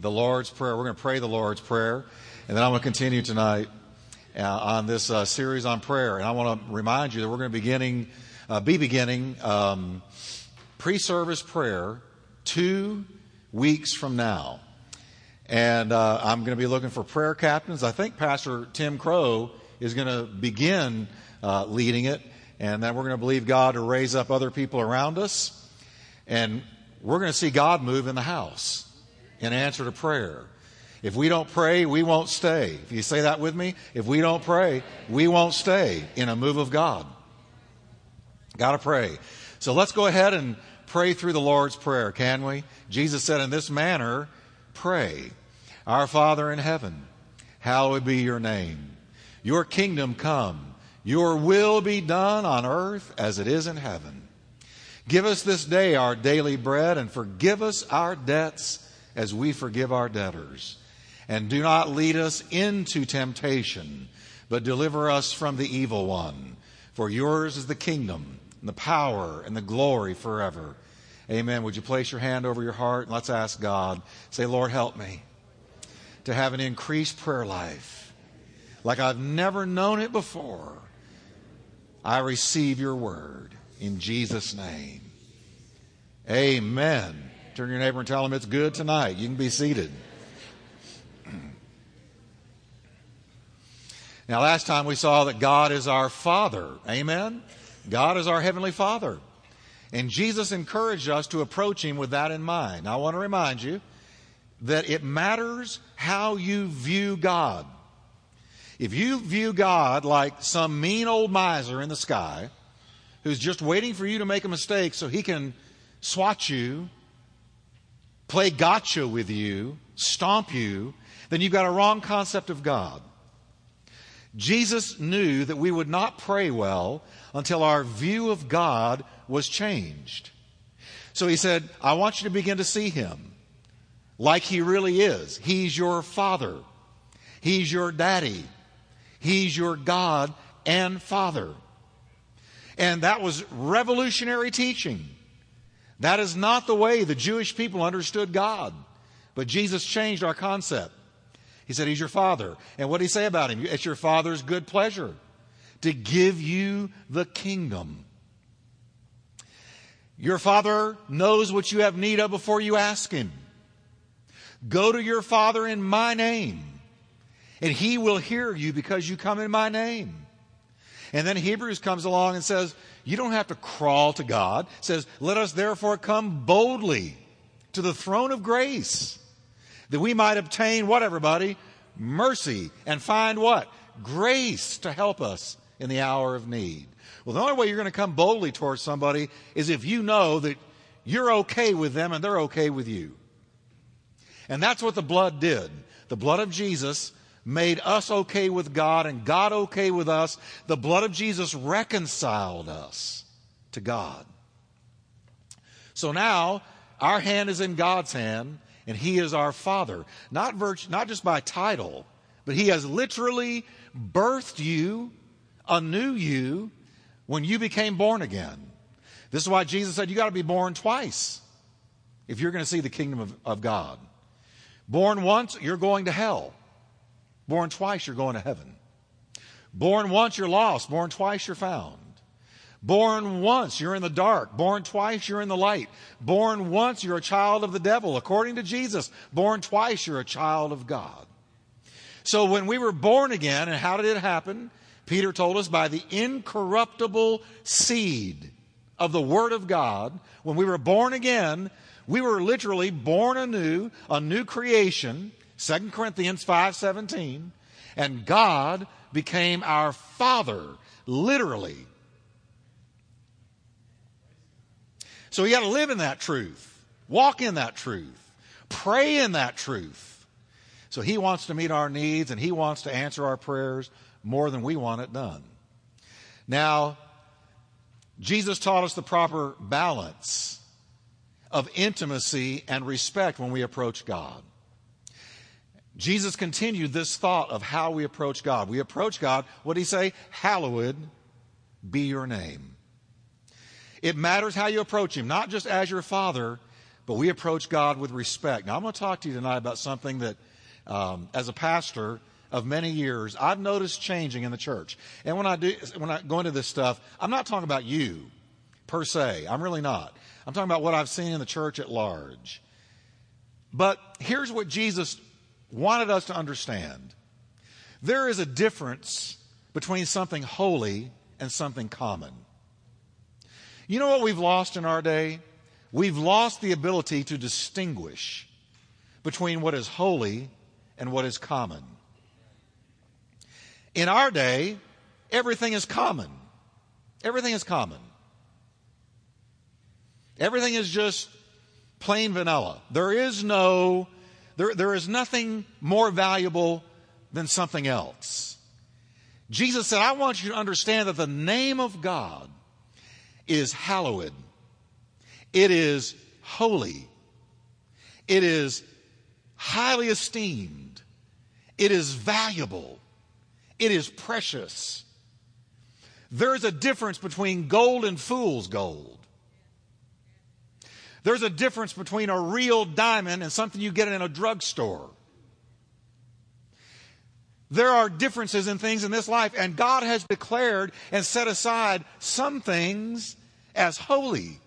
the Lord's Prayer. We're going to pray the Lord's Prayer, and then I'm going to continue tonight uh, on this uh, series on prayer. And I want to remind you that we're going to beginning, uh, be beginning um, pre-service prayer two weeks from now. And uh, I'm going to be looking for prayer captains. I think Pastor Tim Crow is going to begin uh, leading it, and then we're going to believe God to raise up other people around us. And we're going to see God move in the house in answer to prayer. If we don't pray, we won't stay. If you say that with me, if we don't pray, we won't stay in a move of God. Got to pray. So let's go ahead and pray through the Lord's Prayer, can we? Jesus said, In this manner, pray. Our Father in heaven, hallowed be your name. Your kingdom come. Your will be done on earth as it is in heaven. Give us this day our daily bread and forgive us our debts as we forgive our debtors. And do not lead us into temptation, but deliver us from the evil one. For yours is the kingdom, and the power, and the glory forever. Amen. Would you place your hand over your heart and let's ask God. Say, Lord, help me to have an increased prayer life like I've never known it before. I receive your word in Jesus' name. Amen. Turn to your neighbor and tell him it's good tonight. You can be seated. Now, last time we saw that God is our Father. Amen? God is our Heavenly Father. And Jesus encouraged us to approach Him with that in mind. I want to remind you that it matters how you view God. If you view God like some mean old miser in the sky who's just waiting for you to make a mistake so he can swat you, play gotcha with you, stomp you, then you've got a wrong concept of God. Jesus knew that we would not pray well until our view of God was changed. So he said, I want you to begin to see him like he really is. He's your father. He's your daddy. He's your God and father. And that was revolutionary teaching. That is not the way the Jewish people understood God. But Jesus changed our concept. He said, He's your father. And what did he say about him? It's your father's good pleasure to give you the kingdom. Your father knows what you have need of before you ask him. Go to your father in my name, and he will hear you because you come in my name. And then Hebrews comes along and says, you don't have to crawl to God. It says, let us therefore come boldly to the throne of grace that we might obtain what, everybody? Mercy and find what? Grace to help us in the hour of need. Well, the only way you're going to come boldly towards somebody is if you know that you're okay with them and they're okay with you. And that's what the blood did. The blood of Jesus made us okay with God and God okay with us. The blood of Jesus reconciled us to God. So now our hand is in God's hand and he is our father. Not, not just by title, but he has literally birthed you, anew you, when you became born again. This is why Jesus said you got to be born twice if you're going to see the kingdom of, of God. Born once, you're going to hell. Born twice, you're going to heaven. Born once, you're lost. Born twice, you're found. Born once, you're in the dark. Born twice, you're in the light. Born once, you're a child of the devil, according to Jesus. Born twice, you're a child of God. So when we were born again, and how did it happen? Peter told us by the incorruptible seed of the Word of God. When we were born again, we were literally born anew, a new creation. 2 Corinthians 5:17, and God became our father, literally. So you got to live in that truth, walk in that truth, pray in that truth. So he wants to meet our needs and he wants to answer our prayers more than we want it done. Now, Jesus taught us the proper balance of intimacy and respect when we approach God. Jesus continued this thought of how we approach God. We approach God, what did he say? Hallowed be your name. It matters how you approach Him, not just as your Father, but we approach God with respect. Now, I'm going to talk to you tonight about something that, um, as a pastor of many years, I've noticed changing in the church. And when I do, when I go into this stuff, I'm not talking about you per se. I'm really not. I'm talking about what I've seen in the church at large. But here's what Jesus wanted us to understand there is a difference between something holy and something common. You know what we've lost in our day? We've lost the ability to distinguish between what is holy and what is common. In our day, everything is common. Everything is common. Everything is just plain vanilla. There is no, there, there is nothing more valuable than something else. Jesus said, I want you to understand that the name of God is hallowed. It is holy. It is highly esteemed. It is valuable. It is precious. There's a difference between gold and fool's gold. There's a difference between a real diamond and something you get in a drugstore. There are differences in things in this life, and God has declared and set aside some things as holy,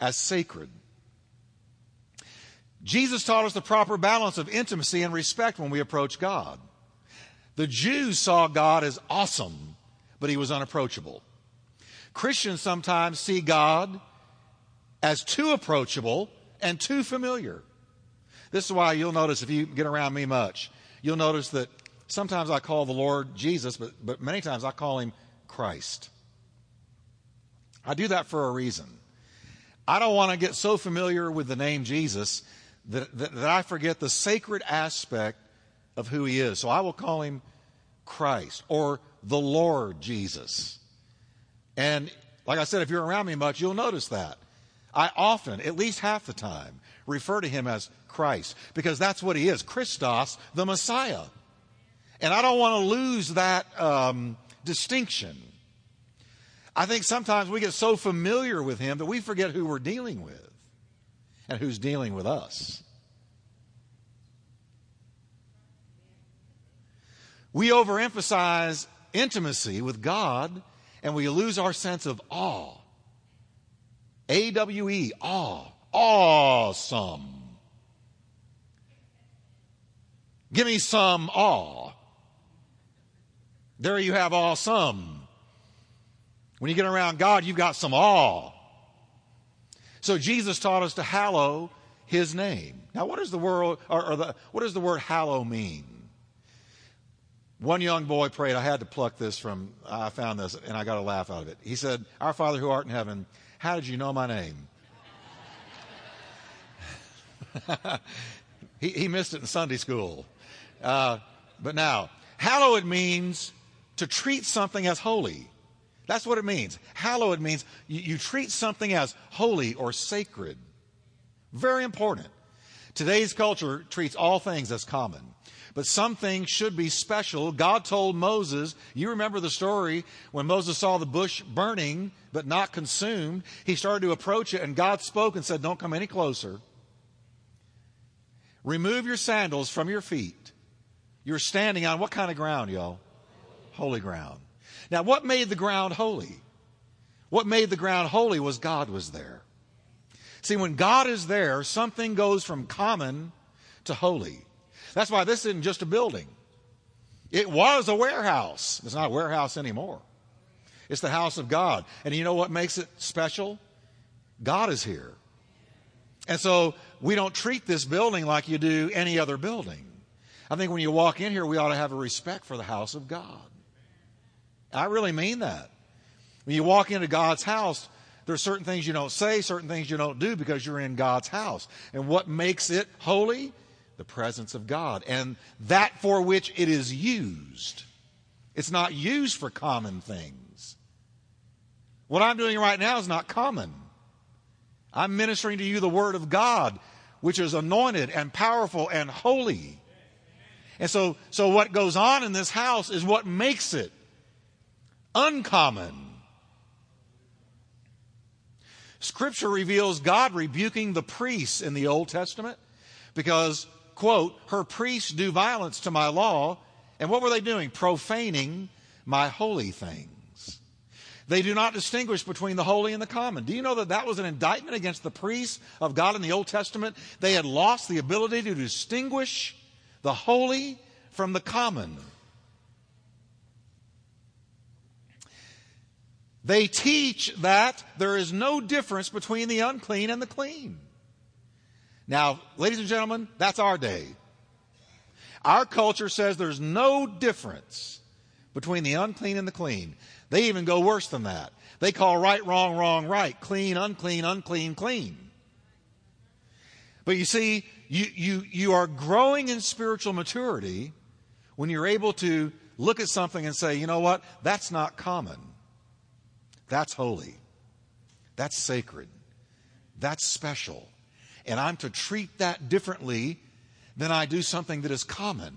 as sacred. Jesus taught us the proper balance of intimacy and respect when we approach God. The Jews saw God as awesome, but he was unapproachable. Christians sometimes see God as too approachable and too familiar. This is why you'll notice if you get around me much, you'll notice that Sometimes I call the Lord Jesus, but, but many times I call him Christ. I do that for a reason. I don't want to get so familiar with the name Jesus that, that, that, I forget the sacred aspect of who he is. So I will call him Christ or the Lord Jesus. And like I said, if you're around me much, you'll notice that. I often, at least half the time, refer to him as Christ because that's what he is Christos, the Messiah. And I don't want to lose that um, distinction. I think sometimes we get so familiar with him that we forget who we're dealing with and who's dealing with us. We overemphasize intimacy with God and we lose our sense of awe. A W E, awe. Awesome. Give me some awe. There you have awesome. When you get around God, you've got some awe. So Jesus taught us to hallow his name. Now, what does the word, or, or the, what does the word hallow mean? One young boy prayed, I had to pluck this from, I found this and I got a laugh out of it. He said, Our Father who art in heaven, how did you know my name? he, he, missed it in Sunday school. Uh, but now, hallowed means to treat something as holy. That's what it means. Hallowed means you, you treat something as holy or sacred. Very important. Today's culture treats all things as common. But some things should be special. God told Moses, you remember the story when Moses saw the bush burning but not consumed. He started to approach it, and God spoke and said, Don't come any closer. Remove your sandals from your feet. You're standing on what kind of ground, y'all? holy ground. Now, what made the ground holy? What made the ground holy was God was there. See, when God is there, something goes from common to holy. That's why this isn't just a building. It was a warehouse. It's not a warehouse anymore. It's the house of God. And you know what makes it special? God is here. And so we don't treat this building like you do any other building. I think when you walk in here, we ought to have a respect for the house of God. I really mean that. When you walk into God's house, there are certain things you don't say, certain things you don't do because you're in God's house. And what makes it holy? The presence of God and that for which it is used. It's not used for common things. What I'm doing right now is not common. I'm ministering to you the Word of God, which is anointed and powerful and holy. And so, so what goes on in this house is what makes it uncommon. Scripture reveals God rebuking the priests in the Old Testament because, quote, her priests do violence to my law. And what were they doing? Profaning my holy things. They do not distinguish between the holy and the common. Do you know that that was an indictment against the priests of God in the Old Testament? They had lost the ability to distinguish the holy from the common. They teach that there is no difference between the unclean and the clean. Now, ladies and gentlemen, that's our day. Our culture says there's no difference between the unclean and the clean. They even go worse than that. They call right, wrong, wrong, right, clean, unclean, unclean, clean. But you see, you, you, you are growing in spiritual maturity when you're able to look at something and say, you know what, that's not common. That's holy. That's sacred. That's special. And I'm to treat that differently than I do something that is common.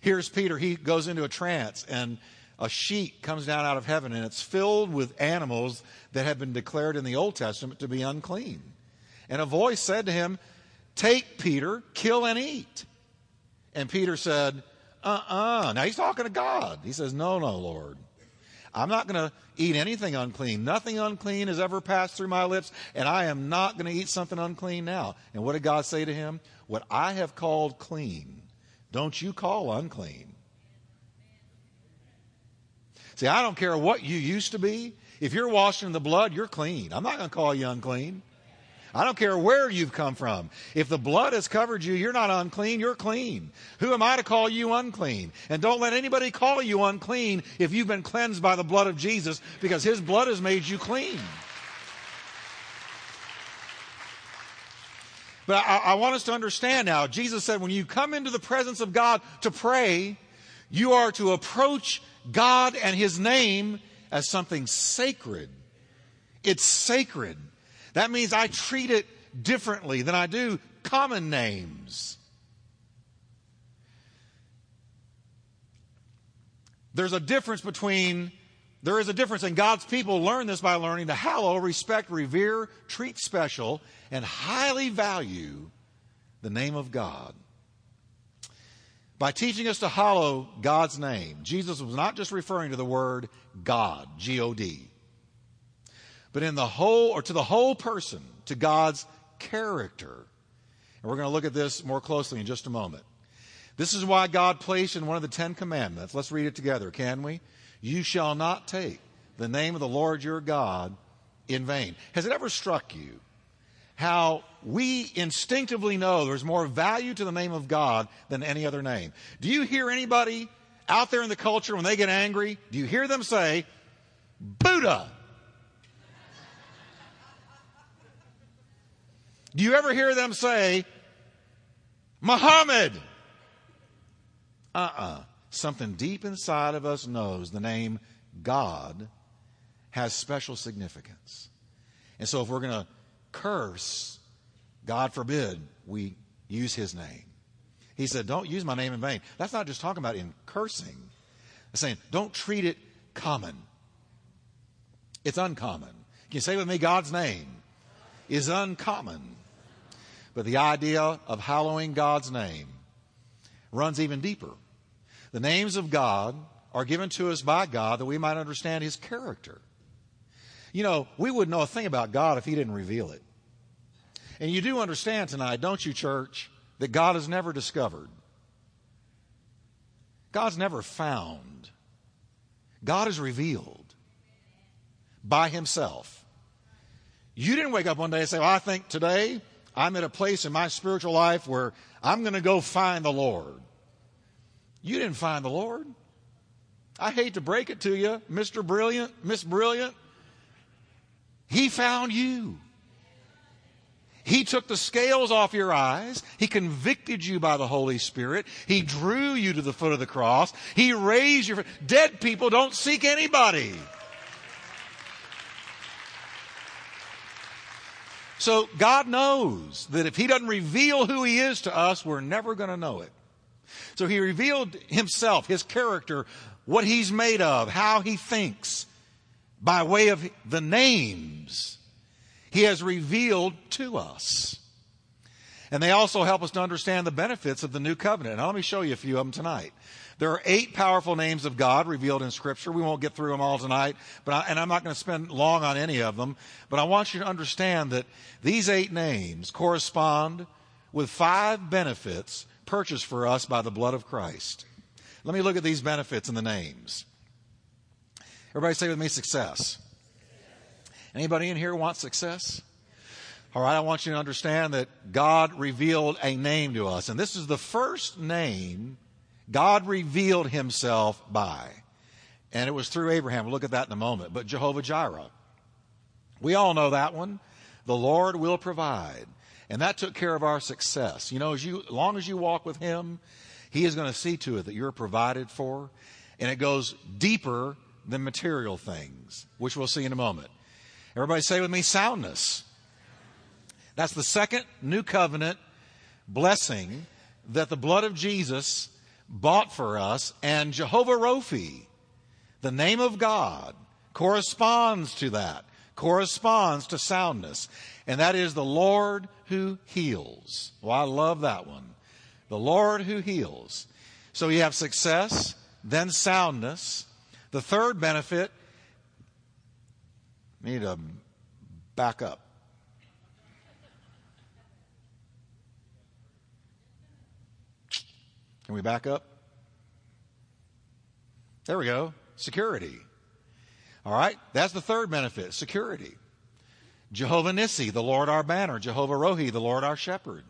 Here's Peter. He goes into a trance, and a sheet comes down out of heaven, and it's filled with animals that have been declared in the Old Testament to be unclean. And a voice said to him, Take Peter, kill and eat. And Peter said, Uh uh-uh. uh Now he's talking to God. He says, No, no, Lord. I'm not going to eat anything unclean. Nothing unclean has ever passed through my lips, and I am not going to eat something unclean now. And what did God say to him? What I have called clean, don't you call unclean. See, I don't care what you used to be. If you're washed in the blood, you're clean. I'm not going to call you unclean. I don't care where you've come from. If the blood has covered you, you're not unclean, you're clean. Who am I to call you unclean? And don't let anybody call you unclean if you've been cleansed by the blood of Jesus because his blood has made you clean. But I, I, want us to understand now, Jesus said when you come into the presence of God to pray, you are to approach God and His name as something sacred. It's sacred. That means I treat it differently than I do common names. There's a difference between, there is a difference, and God's people learn this by learning to hallow, respect, revere, treat special, and highly value the name of God. By teaching us to hallow God's name, Jesus was not just referring to the word God, G O D but in the whole, or to the whole person, to God's character. And we're going to look at this more closely in just a moment. This is why God placed in one of the Ten Commandments, let's read it together, can we? You shall not take the name of the Lord your God in vain. Has it ever struck you how we instinctively know there's more value to the name of God than any other name? Do you hear anybody out there in the culture when they get angry? Do you hear them say, Buddha? Do you ever hear them say, Muhammad? Uh uh-uh. uh Something deep inside of us knows the name God has special significance. And so if we're going to curse, God forbid we use his name. He said, Don't use my name in vain. That's not just talking about in cursing. It's saying, don't treat it common. It's uncommon. Can you say with me, God's name is uncommon. But the idea of hallowing God's name runs even deeper. The names of God are given to us by God that we might understand His character. You know, we wouldn't know a thing about God if He didn't reveal it. And you do understand tonight, don't you, church, that God is never discovered. God's never found. God is revealed by Himself. You didn't wake up one day and say, well, I think today I'm at a place in my spiritual life where I'm going to go find the Lord. You didn't find the Lord. I hate to break it to you, Mr. Brilliant, Miss Brilliant. He found you. He took the scales off your eyes. He convicted you by the Holy Spirit. He drew you to the foot of the cross. He raised your dead people don't seek anybody. So God knows that if He doesn't reveal who He is to us, we're never going to know it. So He revealed Himself, His character, what He's made of, how He thinks by way of the names he has revealed to us. And they also help us to understand the benefits of the new covenant. Now, let me show you a few of them tonight. There are eight powerful names of God revealed in Scripture. We won't get through them all tonight, but I, and I'm not going to spend long on any of them. But I want you to understand that these eight names correspond with five benefits purchased for us by the blood of Christ. Let me look at these benefits in the names. Everybody say with me success. Anybody in here want success? All right, I want you to understand that God revealed a name to us. And this is the first name God revealed himself by. And it was through Abraham. We'll look at that in a moment. But Jehovah Jireh. We all know that one. The Lord will provide. And that took care of our success. You know, as you, as long as you walk with Him, He is going to see to it that you're provided for. And it goes deeper than material things, which we'll see in a moment. Everybody say with me, soundness. That's the second new covenant blessing that the blood of Jesus bought for us, and Jehovah Rophi, the name of God, corresponds to that, corresponds to soundness. And that is the Lord who heals. Well, I love that one. The Lord who heals. So you have success, then soundness. The third benefit, need to back up. Can we back up? There we go. Security. All right. That's the third benefit security. Jehovah Nissi, the Lord our banner. Jehovah Rohi, the Lord our shepherd.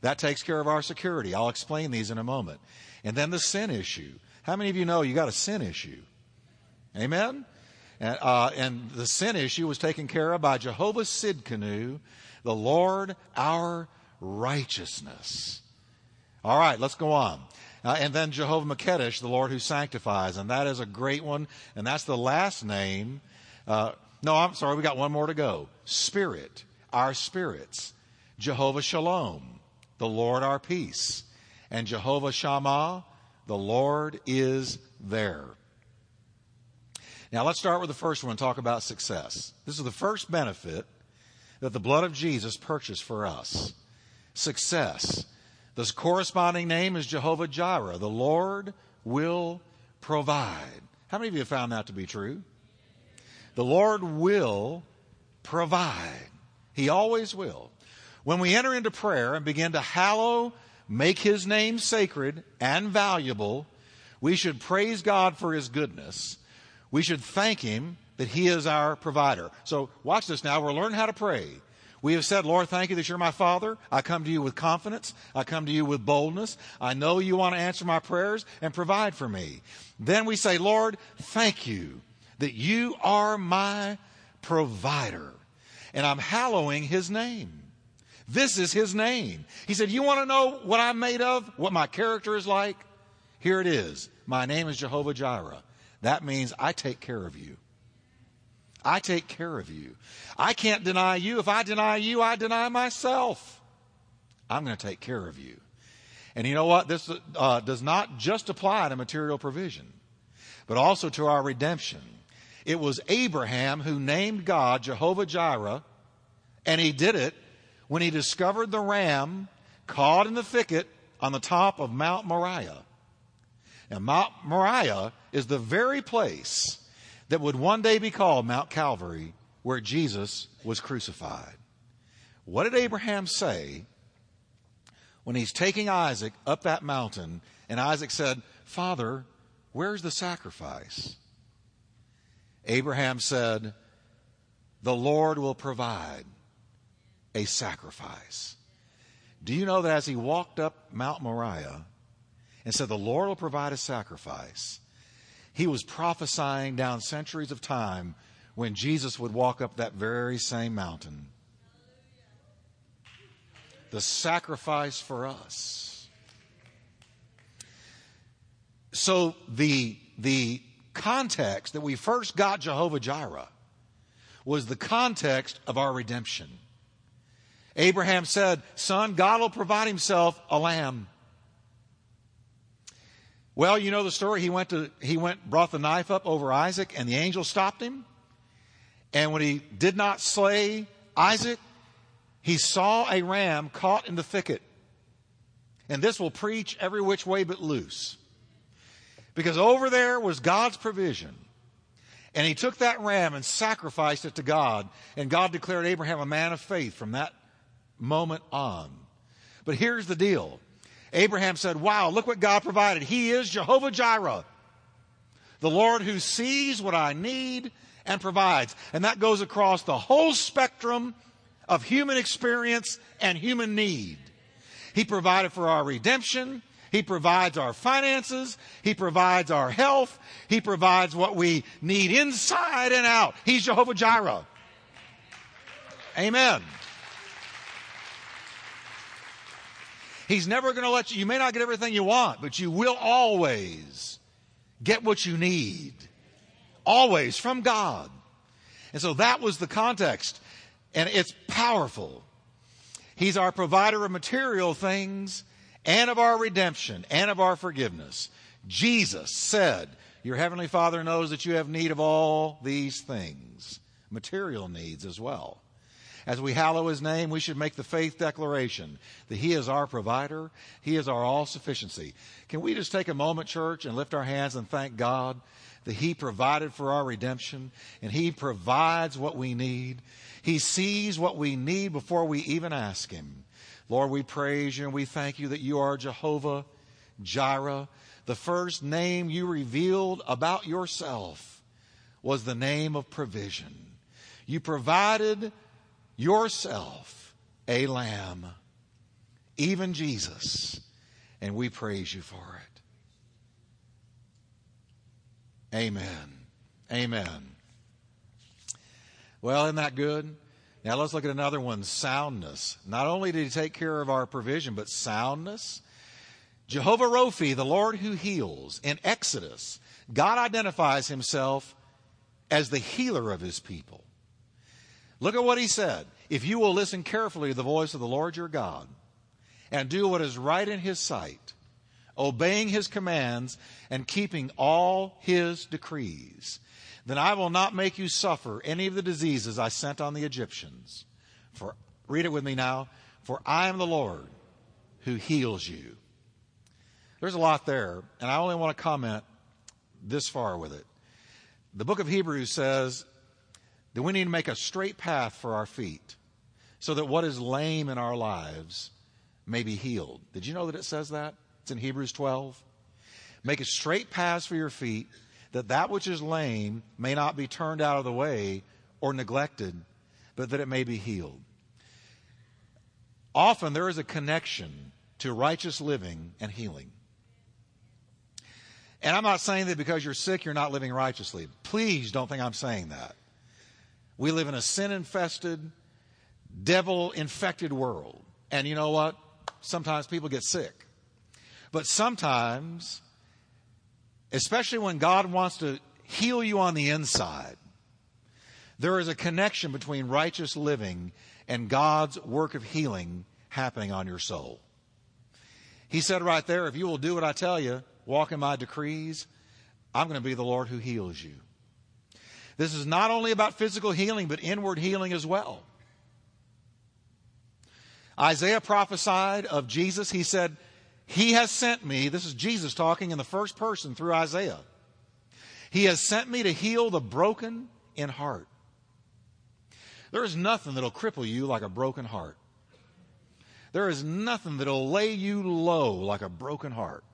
That takes care of our security. I'll explain these in a moment. And then the sin issue. How many of you know you got a sin issue? Amen? And, uh, and the sin issue was taken care of by Jehovah Sidkenu, the Lord our righteousness. All right, let's go on. Uh, and then Jehovah Makedesh, the Lord who sanctifies. And that is a great one. And that's the last name. Uh, no, I'm sorry, we got one more to go. Spirit, our spirits. Jehovah Shalom, the Lord our peace. And Jehovah Shammah, the Lord is there. Now let's start with the first one and talk about success. This is the first benefit that the blood of Jesus purchased for us. Success. The corresponding name is Jehovah Jireh. The Lord will provide. How many of you have found that to be true? The Lord will provide. He always will. When we enter into prayer and begin to hallow, make His name sacred and valuable, we should praise God for His goodness. We should thank Him that He is our provider. So watch this now. We're learning how to pray. We have said, Lord, thank you that you're my Father. I come to you with confidence. I come to you with boldness. I know you want to answer my prayers and provide for me. Then we say, Lord, thank you that you are my provider. And I'm hallowing his name. This is his name. He said, You want to know what I'm made of? What my character is like? Here it is. My name is Jehovah Jireh. That means I take care of you. I take care of you. I can't deny you. If I deny you, I deny myself. I'm going to take care of you. And you know what? This uh, does not just apply to material provision, but also to our redemption. It was Abraham who named God Jehovah Jireh, and he did it when he discovered the ram caught in the thicket on the top of Mount Moriah. Now, Mount Moriah is the very place that would one day be called Mount Calvary, where Jesus was crucified. What did Abraham say when he's taking Isaac up that mountain and Isaac said, Father, where's the sacrifice? Abraham said, The Lord will provide a sacrifice. Do you know that as he walked up Mount Moriah and said, The Lord will provide a sacrifice, he was prophesying down centuries of time when Jesus would walk up that very same mountain. The sacrifice for us. So the, the context that we first got Jehovah Jireh was the context of our redemption. Abraham said, Son, God will provide himself a lamb. Well, you know the story. He went to, he went, brought the knife up over Isaac and the angel stopped him. And when he did not slay Isaac, he saw a ram caught in the thicket. And this will preach every which way but loose. Because over there was God's provision. And he took that ram and sacrificed it to God. And God declared Abraham a man of faith from that moment on. But here's the deal Abraham said, Wow, look what God provided. He is Jehovah Jireh, the Lord who sees what I need and provides. And that goes across the whole spectrum of human experience and human need. He provided for our redemption. He provides our finances. He provides our health. He provides what we need inside and out. He's Jehovah Jireh. Amen. He's never going to let you, you may not get everything you want, but you will always get what you need. Always from God. And so that was the context. And it's powerful. He's our provider of material things and of our redemption and of our forgiveness. Jesus said, Your heavenly Father knows that you have need of all these things, material needs as well. As we hallow his name, we should make the faith declaration that he is our provider, he is our all sufficiency. Can we just take a moment, church, and lift our hands and thank God that he provided for our redemption and he provides what we need? He sees what we need before we even ask him. Lord, we praise you and we thank you that you are Jehovah Jireh. The first name you revealed about yourself was the name of provision. You provided yourself a lamb, even Jesus, and we praise you for it. Amen. Amen. Well, isn't that good? Now let's look at another one soundness. Not only did he take care of our provision, but soundness. Jehovah Rophi, the Lord who heals. In Exodus, God identifies himself as the healer of his people. Look at what he said. If you will listen carefully to the voice of the Lord your God and do what is right in his sight, obeying his commands and keeping all his decrees, then I will not make you suffer any of the diseases I sent on the Egyptians. For read it with me now. For I am the Lord who heals you. There's a lot there, and I only want to comment this far with it. The book of Hebrews says that we need to make a straight path for our feet so that what is lame in our lives may be healed. Did you know that it says that? It's in Hebrews 12. Make a straight path for your feet that that which is lame may not be turned out of the way or neglected, but that it may be healed. Often there is a connection to righteous living and healing. And I'm not saying that because you're sick, you're not living righteously. Please don't think I'm saying that. We live in a sin infested, devil infected world. And you know what? Sometimes people get sick. But sometimes, especially when God wants to heal you on the inside, there is a connection between righteous living and God's work of healing happening on your soul. He said right there, if you will do what I tell you, walk in my decrees, I'm going to be the Lord who heals you. This is not only about physical healing, but inward healing as well. Isaiah prophesied of Jesus. He said, He has sent me. This is Jesus talking in the first person through Isaiah. He has sent me to heal the broken in heart. There is nothing that'll cripple you like a broken heart. There is nothing that'll lay you low like a broken heart.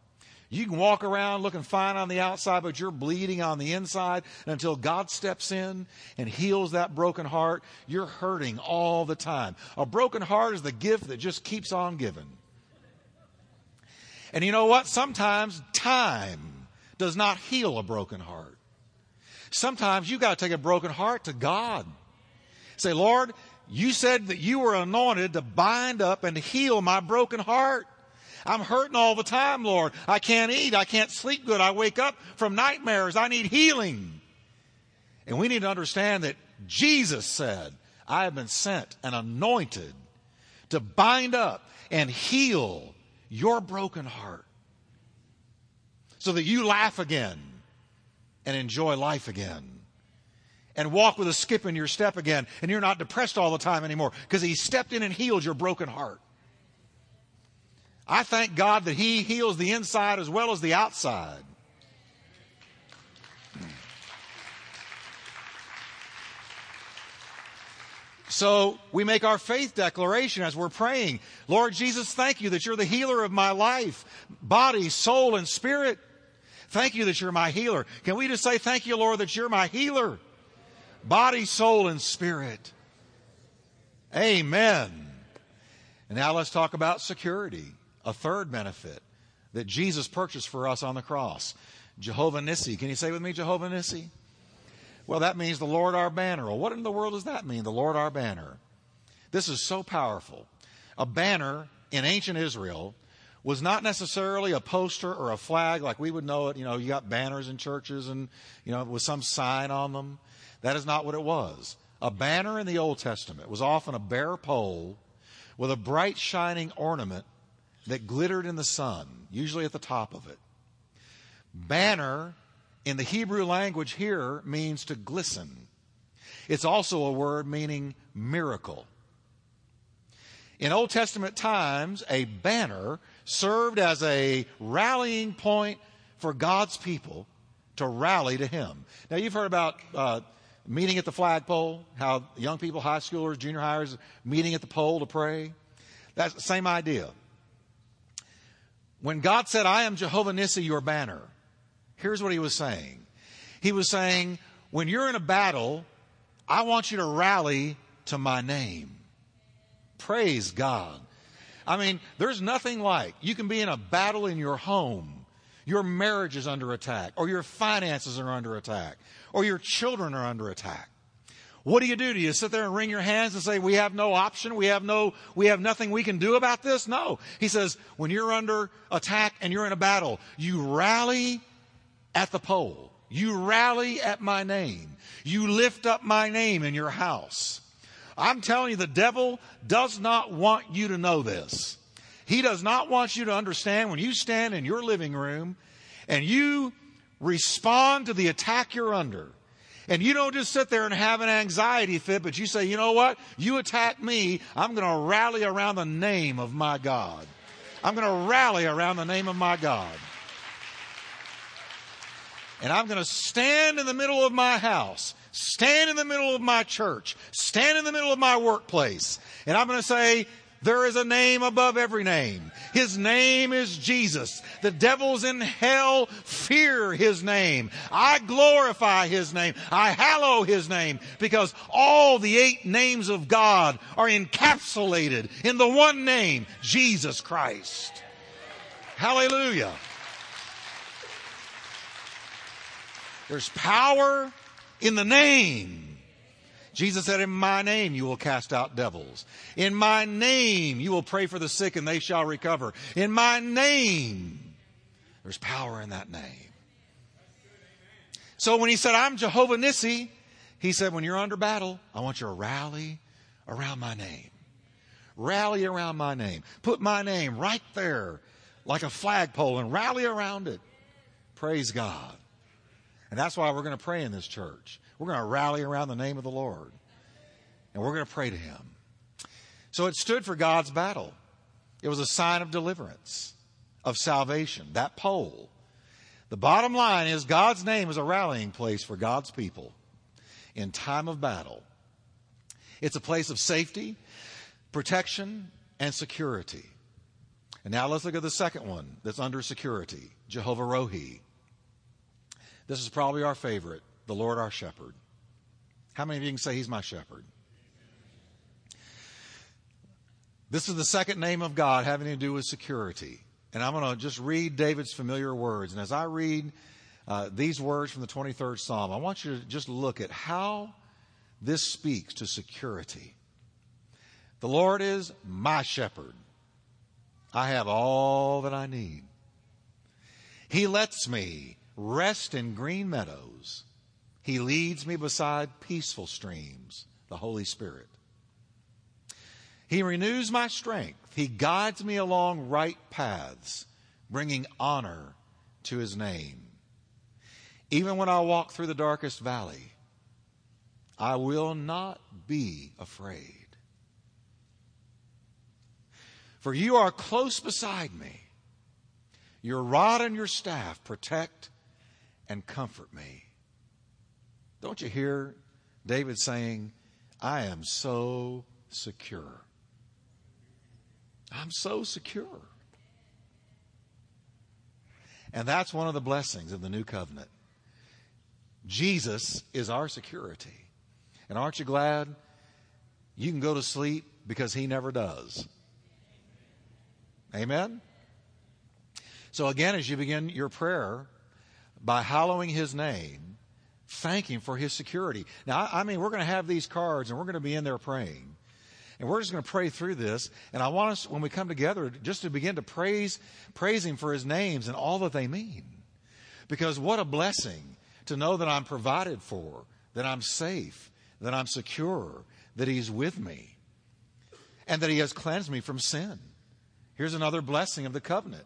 You can walk around looking fine on the outside, but you're bleeding on the inside. And until God steps in and heals that broken heart, you're hurting all the time. A broken heart is the gift that just keeps on giving. And you know what? Sometimes time does not heal a broken heart. Sometimes you got to take a broken heart to God. Say, Lord, you said that you were anointed to bind up and heal my broken heart. I'm hurting all the time, Lord. I can't eat. I can't sleep good. I wake up from nightmares. I need healing. And we need to understand that Jesus said, I have been sent and anointed to bind up and heal your broken heart so that you laugh again and enjoy life again and walk with a skip in your step again, and you're not depressed all the time anymore because He stepped in and healed your broken heart. I thank God that He heals the inside as well as the outside. So we make our faith declaration as we're praying. Lord Jesus, thank you that you're the healer of my life, body, soul, and spirit. Thank you that you're my healer. Can we just say, Thank you, Lord, that you're my healer, body, soul, and spirit? Amen. And now let's talk about security, a third benefit that Jesus purchased for us on the cross. Jehovah Nissi. Can you say with me, Jehovah Nissi? Well, that means the Lord our banner. Well, what in the world does that mean, the Lord our banner? This is so powerful. A banner in ancient Israel was not necessarily a poster or a flag like we would know it. You know, you got banners in churches and, you know, with some sign on them. That is not what it was. A banner in the Old Testament was often a bare pole with a bright shining ornament that glittered in the sun, usually at the top of it. Banner in the Hebrew language here means to glisten. It's also a word meaning miracle. In Old Testament times, a banner served as a rallying point for God's people to rally to Him. Now, you've heard about uh, meeting at the flagpole, how young people, high schoolers, junior hires, meeting at the pole to pray. That's the same idea. When God said, I am Jehovah Nissi, your banner, here's what he was saying. He was saying, when you're in a battle, I want you to rally to my name. Praise God. I mean, there's nothing like you can be in a battle in your home. Your marriage is under attack, or your finances are under attack, or your children are under attack. What do you do? Do you sit there and wring your hands and say, we have no option? We have no, we have nothing we can do about this? No. He says, when you're under attack and you're in a battle, you rally at the pole. You rally at my name. You lift up my name in your house. I'm telling you, the devil does not want you to know this. He does not want you to understand when you stand in your living room and you respond to the attack you're under. And you don't just sit there and have an anxiety fit, but you say, you know what? You attack me. I'm going to rally around the name of my God. I'm going to rally around the name of my God. And I'm going to stand in the middle of my house stand in the middle of my church, stand in the middle of my workplace, and I'm going to say, there is a name above every name. His name is Jesus. The devils in hell fear His name. I glorify His name. I hallow His name because all the eight names of God are encapsulated in the one name, Jesus Christ. Hallelujah. There's power in the name. Jesus said, In my name you will cast out devils. In my name you will pray for the sick and they shall recover. In my name. There's power in that name. So when he said, I'm Jehovah Nissi, he said, when you're under battle, I want you to rally around my name. Rally around my name. Put my name right there like a flagpole and rally around it. Praise God. And that's why we're going to pray in this church. We're going to rally around the name of the Lord. And we're going to pray to Him. So it stood for God's battle. It was a sign of deliverance, of salvation, that pole. The bottom line is God's name is a rallying place for God's people in time of battle. It's a place of safety, protection, and security. And now let's look at the second one that's under security Jehovah Rohi. This is probably our favorite the Lord our shepherd. How many of you can say he's my shepherd? This is the second name of God having to do with security. And I'm going to just read David's familiar words. And as I read uh, these words from the 23rd Psalm, I want you to just look at how this speaks to security. The Lord is my shepherd. I have all that I need. He lets me rest in green meadows. He leads me beside peaceful streams, the Holy Spirit. He renews my strength. He guides me along right paths, bringing honor to his name. Even when I walk through the darkest valley, I will not be afraid. For you are close beside me. Your rod and your staff protect and comfort me. Don't you hear David saying, I am so secure? I'm so secure. And that's one of the blessings of the new covenant. Jesus is our security. And aren't you glad you can go to sleep because he never does? Amen? So again, as you begin your prayer by hallowing his name, thank him for his security. Now, I mean, we're going to have these cards and we're going to be in there praying. And we're just going to pray through this. And I want us, when we come together, just to begin to praise, praise him for his names and all that they mean. Because what a blessing to know that I'm provided for, that I'm safe, that I'm secure, that he's with me, and that he has cleansed me from sin. Here's another blessing of the covenant.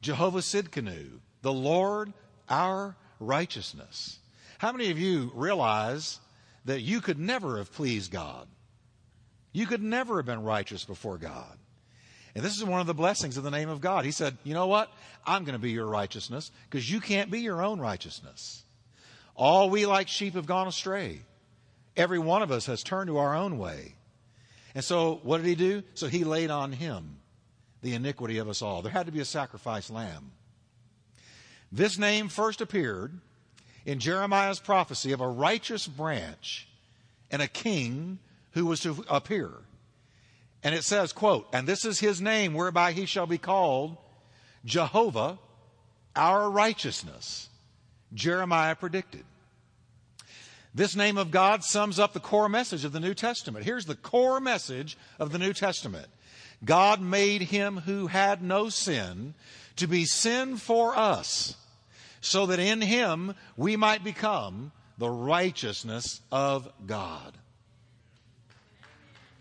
Jehovah Tsidkenu, the Lord our righteousness. How many of you realize that you could never have pleased God? You could never have been righteous before God. And this is one of the blessings of the name of God. He said, You know what? I'm going to be your righteousness because you can't be your own righteousness. All we like sheep have gone astray. Every one of us has turned to our own way. And so, what did he do? So, he laid on him the iniquity of us all. There had to be a sacrifice lamb. This name first appeared in Jeremiah's prophecy of a righteous branch and a king who was to appear. And it says, quote, and this is his name whereby he shall be called Jehovah, our righteousness. Jeremiah predicted. This name of God sums up the core message of the New Testament. Here's the core message of the New Testament. God made him who had no sin to be sin for us, so that in him we might become the righteousness of God.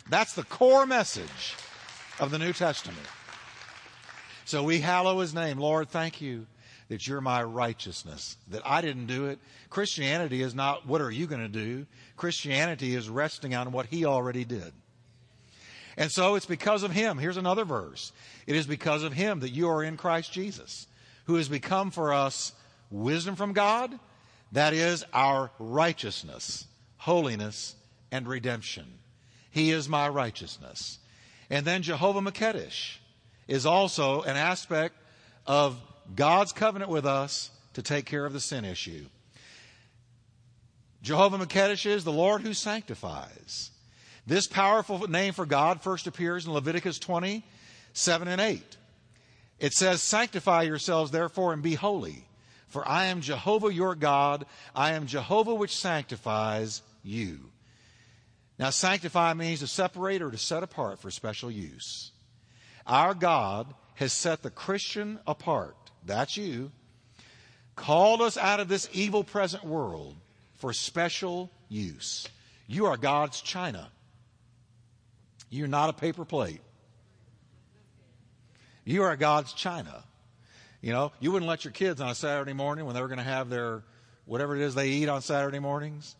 That's the core message of the New Testament. So we hallow his name. Lord, thank you that you're my righteousness, that I didn't do it. Christianity is not what are you going to do? Christianity is resting on what he already did. And so it's because of him. Here's another verse. It is because of him that you are in Christ Jesus, who has become for us wisdom from God, that is our righteousness, holiness, and redemption. He is my righteousness. And then Jehovah Makedesh is also an aspect of God's covenant with us to take care of the sin issue. Jehovah Makedesh is the Lord who sanctifies. This powerful name for God first appears in Leviticus 20, 7 and 8. It says, Sanctify yourselves therefore and be holy, for I am Jehovah your God. I am Jehovah which sanctifies you. Now, sanctify means to separate or to set apart for special use. Our God has set the Christian apart. That's you. Called us out of this evil present world for special use. You are God's china. You're not a paper plate. You are God's china. You know, you wouldn't let your kids on a Saturday morning when they were going to have their whatever it is they eat on Saturday mornings.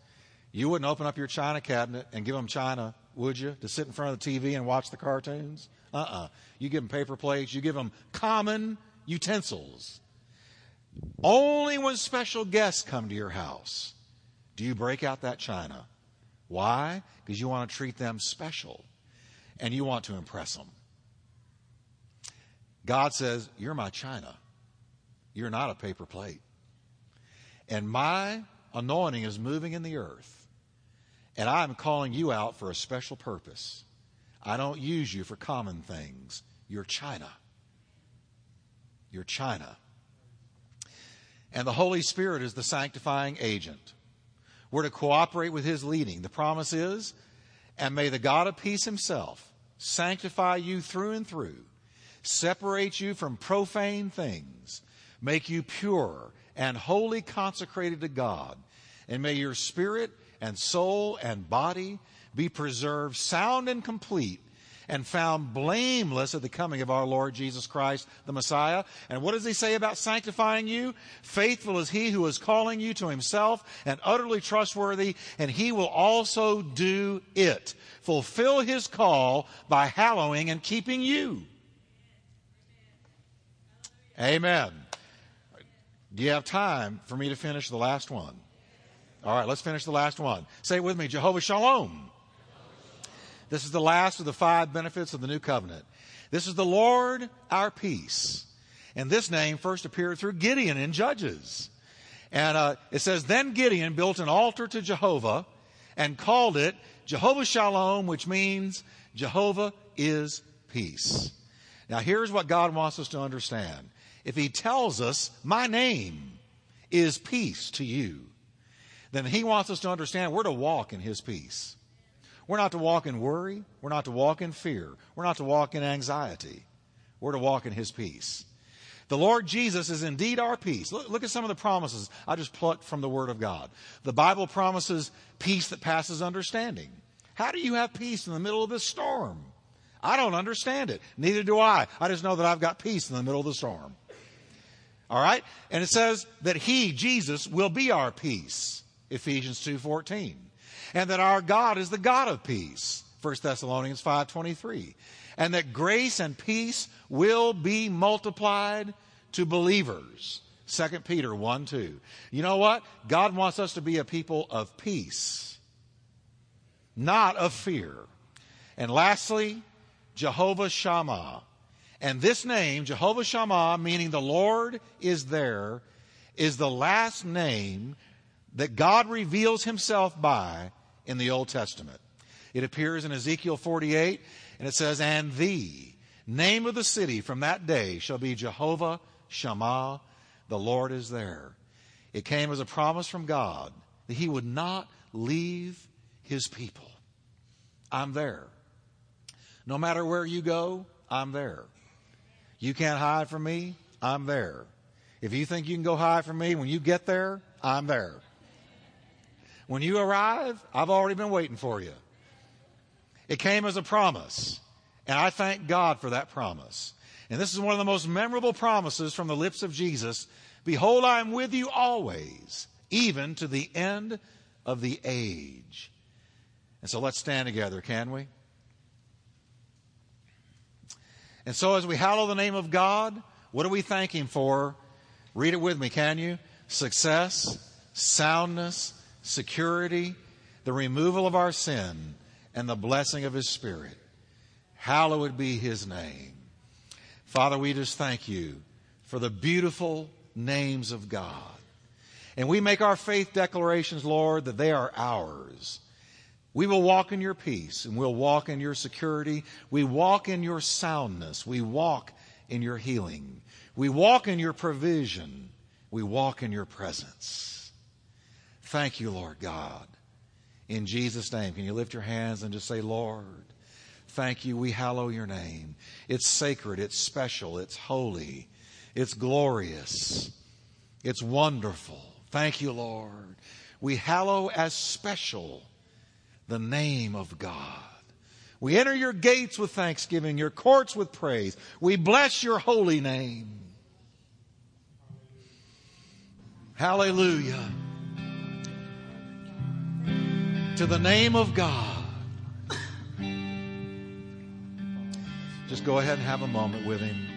You wouldn't open up your china cabinet and give them china, would you, to sit in front of the TV and watch the cartoons? Uh uh-uh. uh You give them paper plates, you give them common utensils. Only when special guests come to your house do you break out that china. Why? Because you want to treat them special and you want to impress them. God says, You're my china. You're not a paper plate. And my anointing is moving in the earth. And I'm calling you out for a special purpose. I don't use you for common things. You're china. You're china. And the Holy Spirit is the sanctifying agent. We're to cooperate with His leading. The promise is, and may the God of peace Himself sanctify you through and through, separate you from profane things, make you pure and wholly consecrated to God, and may your spirit and soul and body be preserved sound and complete and found blameless at the coming of our Lord Jesus Christ, the Messiah. And what does he say about sanctifying you? Faithful is he who is calling you to himself and utterly trustworthy, and he will also do it. Fulfill his call by hallowing and keeping you. Amen. Do you have time for me to finish the last one? All right, let's finish the last one. Say it with me Jehovah Shalom. This is the last of the five benefits of the new covenant. This is the Lord our peace. And this name first appeared through Gideon in Judges. And uh, it says, Then Gideon built an altar to Jehovah and called it Jehovah Shalom, which means Jehovah is peace. Now, here's what God wants us to understand. If He tells us, My name is peace to you, then He wants us to understand we're to walk in His peace. We're not to walk in worry. We're not to walk in fear. We're not to walk in anxiety. We're to walk in His peace. The Lord Jesus is indeed our peace. Look, look, at some of the promises I just plucked from the Word of God. The Bible promises peace that passes understanding. How do you have peace in the middle of this storm? I don't understand it. Neither do I. I just know that I've got peace in the middle of the storm. All right? And it says that He, Jesus, will be our peace. Ephesians 2.14 and that our God is the God of peace. 1 Thessalonians 5:23. And that grace and peace will be multiplied to believers. 2 Peter 1 2. You know what? God wants us to be a people of peace, not of fear. And lastly, Jehovah Shammah. And this name, Jehovah Shammah, meaning the Lord is there, is the last name that God reveals himself by in the Old Testament. It appears in Ezekiel 48, and it says, And the name of the city from that day shall be Jehovah Shammah, the Lord is there. It came as a promise from God that He would not leave His people. I'm there. No matter where you go, I'm there. You can't hide from me, I'm there. If you think you can go hide from me, when you get there, I'm there. When you arrive, I've already been waiting for you. It came as a promise, and I thank God for that promise. And this is one of the most memorable promises from the lips of Jesus. Behold, I am with you always, even to the end of the age. And so let's stand together, can we? And so as we hallow the name of God, what do we thank Him for? Read it with me, can you? Success, soundness, security, the removal of our sin, and the blessing of His Spirit. Hallowed be His name. Father, we just thank you for the beautiful names of God. And we make our faith declarations, Lord, that they are ours. We will walk in your peace and we'll walk in your security. We walk in your soundness. We walk in your healing. We walk in your provision. We walk in your presence. Thank you, Lord God. In Jesus' name, can you lift your hands and just say, Lord, thank you. We hallow your name. It's sacred, it's special, it's holy, it's glorious, it's wonderful. Thank you, Lord. We hallow as special the name of God. We enter your gates with thanksgiving, your courts with praise. We bless your holy name. Hallelujah to the name of God. Just go ahead and have a moment with Him.